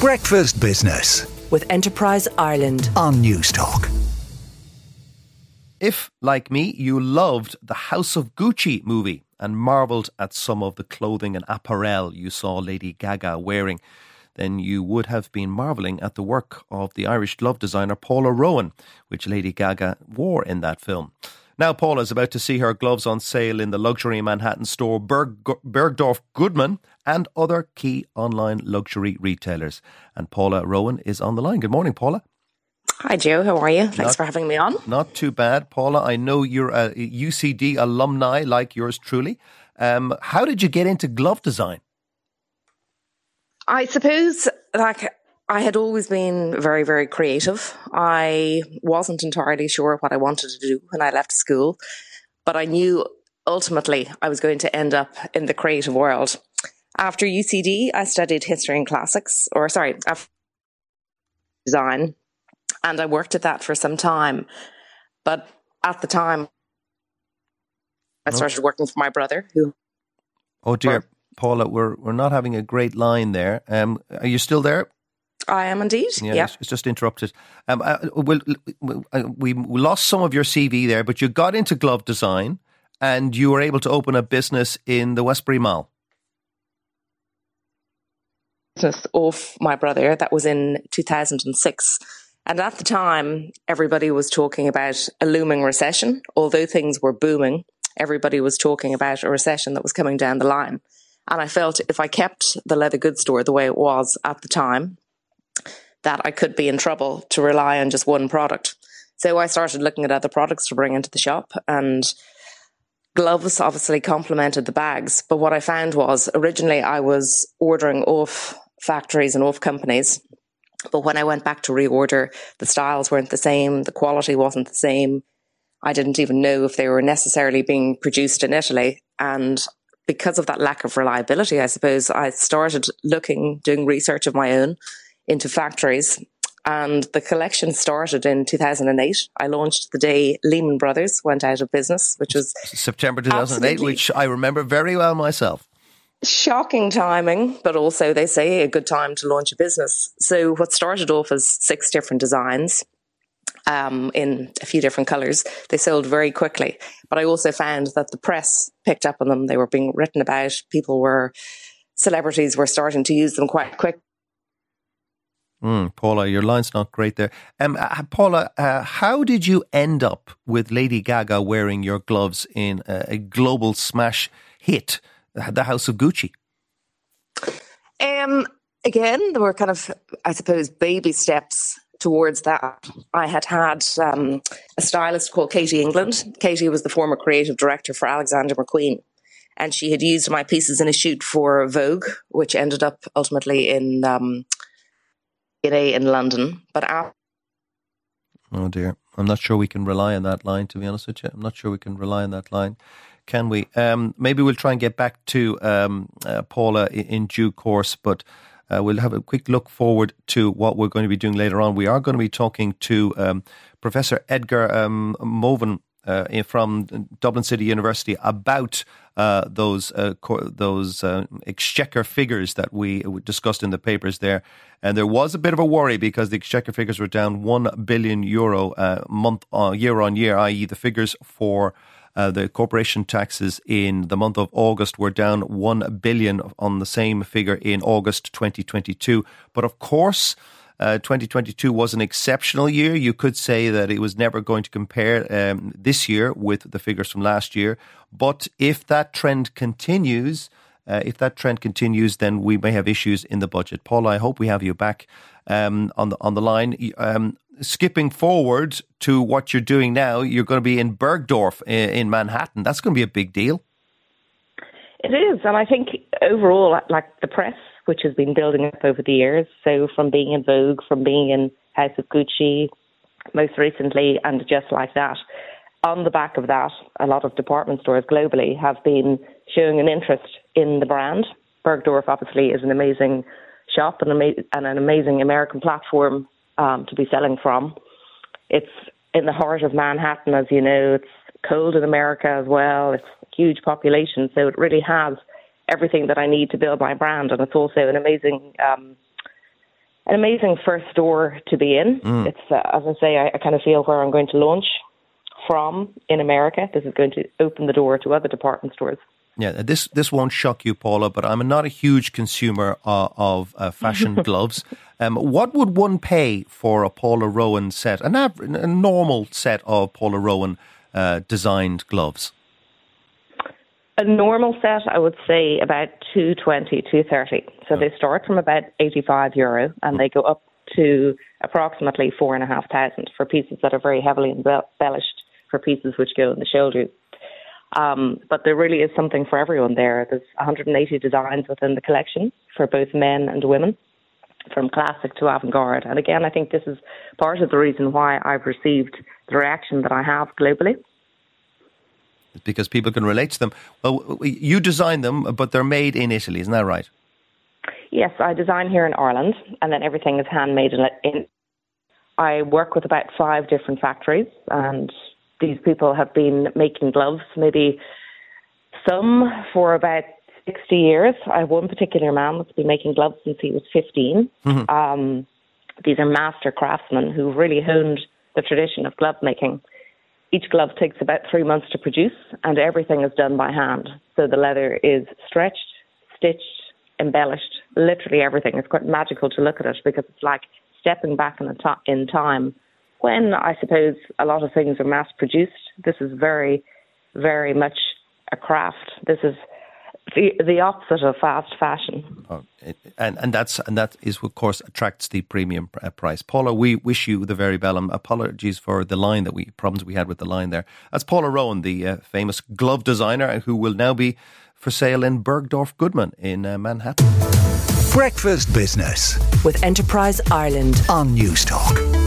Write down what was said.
Breakfast Business with Enterprise Ireland on Newstalk. If, like me, you loved the House of Gucci movie and marvelled at some of the clothing and apparel you saw Lady Gaga wearing, then you would have been marvelling at the work of the Irish glove designer Paula Rowan, which Lady Gaga wore in that film. Now, Paula is about to see her gloves on sale in the luxury Manhattan store Berg- Bergdorf Goodman and other key online luxury retailers. And Paula Rowan is on the line. Good morning, Paula. Hi, Joe. How are you? Thanks not, for having me on. Not too bad. Paula, I know you're a UCD alumni like yours truly. Um, how did you get into glove design? I suppose, like, I had always been very, very creative. I wasn't entirely sure what I wanted to do when I left school, but I knew ultimately I was going to end up in the creative world. After UCD, I studied history and classics, or sorry, design, and I worked at that for some time. But at the time, I started working for my brother, who. Oh dear, Paula, we're we're not having a great line there. Um, are you still there? I am indeed. Yeah, yep. it's just interrupted. Um, uh, we'll, uh, we we lost some of your CV there, but you got into glove design, and you were able to open a business in the Westbury Mall. Business of my brother that was in two thousand and six. And at the time, everybody was talking about a looming recession. Although things were booming, everybody was talking about a recession that was coming down the line. And I felt if I kept the leather goods store the way it was at the time, that I could be in trouble to rely on just one product. So I started looking at other products to bring into the shop and gloves obviously complemented the bags. But what I found was originally I was ordering off factories and off companies. But when I went back to reorder, the styles weren't the same, the quality wasn't the same. I didn't even know if they were necessarily being produced in Italy. And because of that lack of reliability, I suppose I started looking, doing research of my own into factories. And the collection started in 2008. I launched the day Lehman Brothers went out of business, which was September 2008, which I remember very well myself. Shocking timing, but also they say a good time to launch a business. So, what started off as six different designs um, in a few different colors, they sold very quickly. But I also found that the press picked up on them. They were being written about. People were, celebrities were starting to use them quite quick Mm, Paula, your line's not great there. Um, uh, Paula, uh, how did you end up with Lady Gaga wearing your gloves in a, a global smash hit, The House of Gucci? Um, again, there were kind of, I suppose, baby steps towards that. I had had um, a stylist called Katy England. Katie was the former creative director for Alexander McQueen. And she had used my pieces in a shoot for Vogue, which ended up ultimately in um, in London, but after. Oh dear, I'm not sure we can rely on that line. To be honest with you, I'm not sure we can rely on that line. Can we? Um, maybe we'll try and get back to um, uh, Paula in, in, due course, but. Uh, we'll have a quick look forward to what we're going to be doing later on. We are going to be talking to um, Professor Edgar um, Moven uh, from Dublin City University about uh, those uh, co- those uh, exchequer figures that we discussed in the papers there. And there was a bit of a worry because the exchequer figures were down one billion euro uh, month on year on year, i.e., the figures for uh, the corporation taxes in the month of August were down 1 billion on the same figure in August 2022. But of course, uh, 2022 was an exceptional year. You could say that it was never going to compare um, this year with the figures from last year. But if that trend continues, uh, if that trend continues, then we may have issues in the budget. Paul, I hope we have you back um, on the on the line. Um, skipping forward to what you're doing now, you're going to be in Bergdorf in, in Manhattan. That's going to be a big deal. It is, and I think overall, like the press which has been building up over the years. So from being in Vogue, from being in House of Gucci, most recently, and just like that. On the back of that, a lot of department stores globally have been showing an interest in the brand. Bergdorf obviously is an amazing shop and, ama- and an amazing American platform um, to be selling from. It's in the heart of Manhattan, as you know. It's cold in America as well. It's a huge population, so it really has everything that I need to build my brand. And it's also an amazing um, an amazing first store to be in. Mm. It's, uh, as I say, I, I kind of feel where I'm going to launch from in America. This is going to open the door to other department stores. Yeah, this this won't shock you, Paula, but I'm not a huge consumer uh, of uh, fashion gloves. Um, what would one pay for a Paula Rowan set, an a normal set of Paula Rowan uh, designed gloves? A normal set, I would say about 220, 230. So oh. they start from about 85 euro and they go up to approximately four and a half thousand for pieces that are very heavily embellished for pieces which go in the shoulders. Um, but there really is something for everyone there. There's 180 designs within the collection for both men and women, from classic to avant garde. And again, I think this is part of the reason why I've received the reaction that I have globally. Because people can relate to them. Well, you design them, but they're made in Italy, isn't that right? Yes, I design here in Ireland, and then everything is handmade in. I work with about five different factories, and these people have been making gloves, maybe some for about 60 years. I have one particular man that's been making gloves since he was 15. Mm-hmm. Um, these are master craftsmen who really honed the tradition of glove making. Each glove takes about three months to produce, and everything is done by hand. So the leather is stretched, stitched, embellished, literally everything. It's quite magical to look at it because it's like stepping back in, in time when I suppose a lot of things are mass produced, this is very, very much a craft. This is the the opposite of fast fashion. Oh, and and that's and that is of course attracts the premium uh, price. Paula, we wish you the very best. Apologies for the line that we problems we had with the line there. That's Paula Rowan, the uh, famous glove designer, who will now be for sale in Bergdorf Goodman in uh, Manhattan. Breakfast Business with Enterprise Ireland on Newstalk.